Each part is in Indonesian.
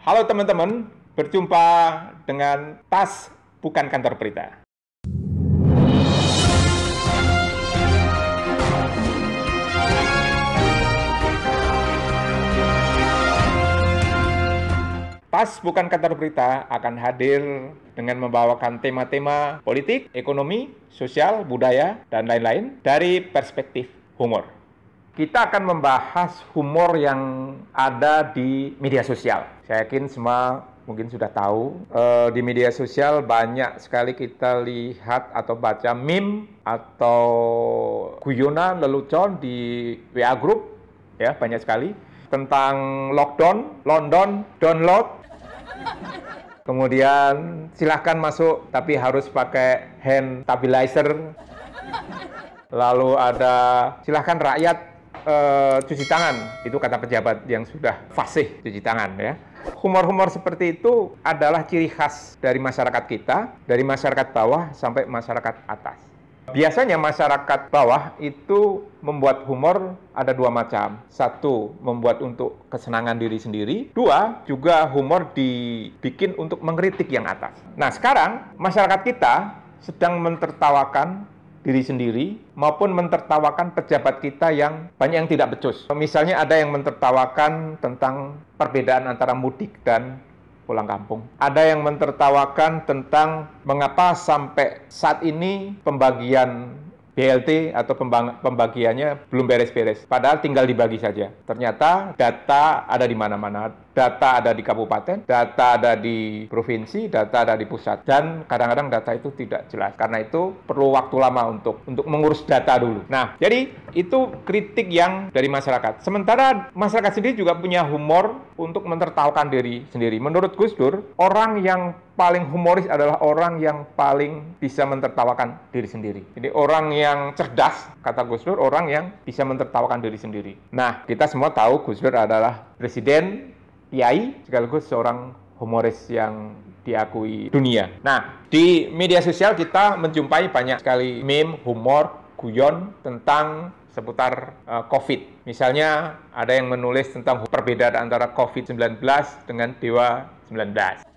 Halo teman-teman, berjumpa dengan Tas Bukan Kantor Berita. Tas Bukan Kantor Berita akan hadir dengan membawakan tema-tema politik, ekonomi, sosial, budaya, dan lain-lain dari perspektif humor. Kita akan membahas humor yang ada di media sosial. Saya yakin semua mungkin sudah tahu eh, di media sosial banyak sekali kita lihat atau baca meme atau guyonan lelucon di WA group ya banyak sekali tentang lockdown, London, download, Kemudian silahkan masuk tapi harus pakai hand stabilizer. Lalu ada silahkan rakyat uh, cuci tangan. Itu kata pejabat yang sudah fasih cuci tangan ya. Humor-humor seperti itu adalah ciri khas dari masyarakat kita, dari masyarakat bawah sampai masyarakat atas. Biasanya masyarakat bawah itu membuat humor ada dua macam. Satu, membuat untuk kesenangan diri sendiri. Dua, juga humor dibikin untuk mengkritik yang atas. Nah, sekarang masyarakat kita sedang mentertawakan diri sendiri maupun mentertawakan pejabat kita yang banyak yang tidak becus. Misalnya ada yang mentertawakan tentang perbedaan antara mudik dan pulang kampung. Ada yang mentertawakan tentang mengapa sampai saat ini pembagian BLT atau pembagiannya belum beres-beres. Padahal tinggal dibagi saja. Ternyata data ada di mana-mana data ada di kabupaten, data ada di provinsi, data ada di pusat. Dan kadang-kadang data itu tidak jelas. Karena itu perlu waktu lama untuk untuk mengurus data dulu. Nah, jadi itu kritik yang dari masyarakat. Sementara masyarakat sendiri juga punya humor untuk mentertawakan diri sendiri. Menurut Gus Dur, orang yang paling humoris adalah orang yang paling bisa mentertawakan diri sendiri. Jadi orang yang cerdas, kata Gus Dur, orang yang bisa mentertawakan diri sendiri. Nah, kita semua tahu Gus Dur adalah presiden kiai sekaligus seorang humoris yang diakui dunia. Nah, di media sosial kita menjumpai banyak sekali meme, humor, guyon tentang seputar uh, COVID. Misalnya ada yang menulis tentang perbedaan antara COVID-19 dengan Dewa 19.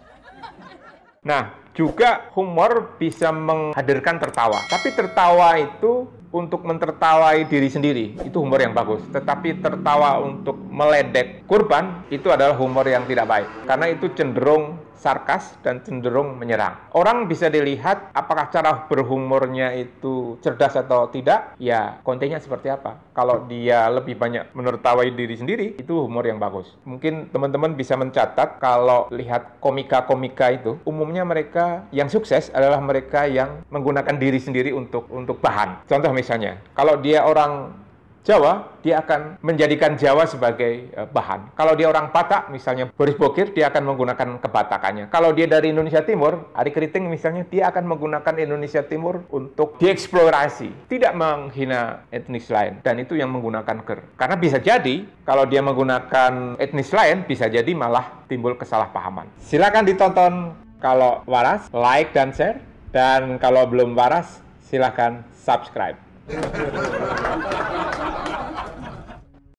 Nah, juga humor bisa menghadirkan tertawa. Tapi tertawa itu untuk mentertawai diri sendiri, itu humor yang bagus. Tetapi tertawa untuk meledek kurban, itu adalah humor yang tidak baik. Karena itu cenderung sarkas dan cenderung menyerang. Orang bisa dilihat apakah cara berhumornya itu cerdas atau tidak, ya kontennya seperti apa. Kalau dia lebih banyak menertawai diri sendiri, itu humor yang bagus. Mungkin teman-teman bisa mencatat kalau lihat komika-komika itu, umumnya mereka yang sukses adalah mereka yang menggunakan diri sendiri untuk untuk bahan. Contoh misalnya, kalau dia orang Jawa, dia akan menjadikan Jawa sebagai uh, bahan. Kalau dia orang Batak, misalnya Boris Bokir, dia akan menggunakan kebatakannya. Kalau dia dari Indonesia Timur, Ari Keriting misalnya, dia akan menggunakan Indonesia Timur untuk dieksplorasi, tidak menghina etnis lain. Dan itu yang menggunakan ker. Karena bisa jadi, kalau dia menggunakan etnis lain, bisa jadi malah timbul kesalahpahaman. Silakan ditonton kalau waras, like dan share. Dan kalau belum waras, silakan subscribe.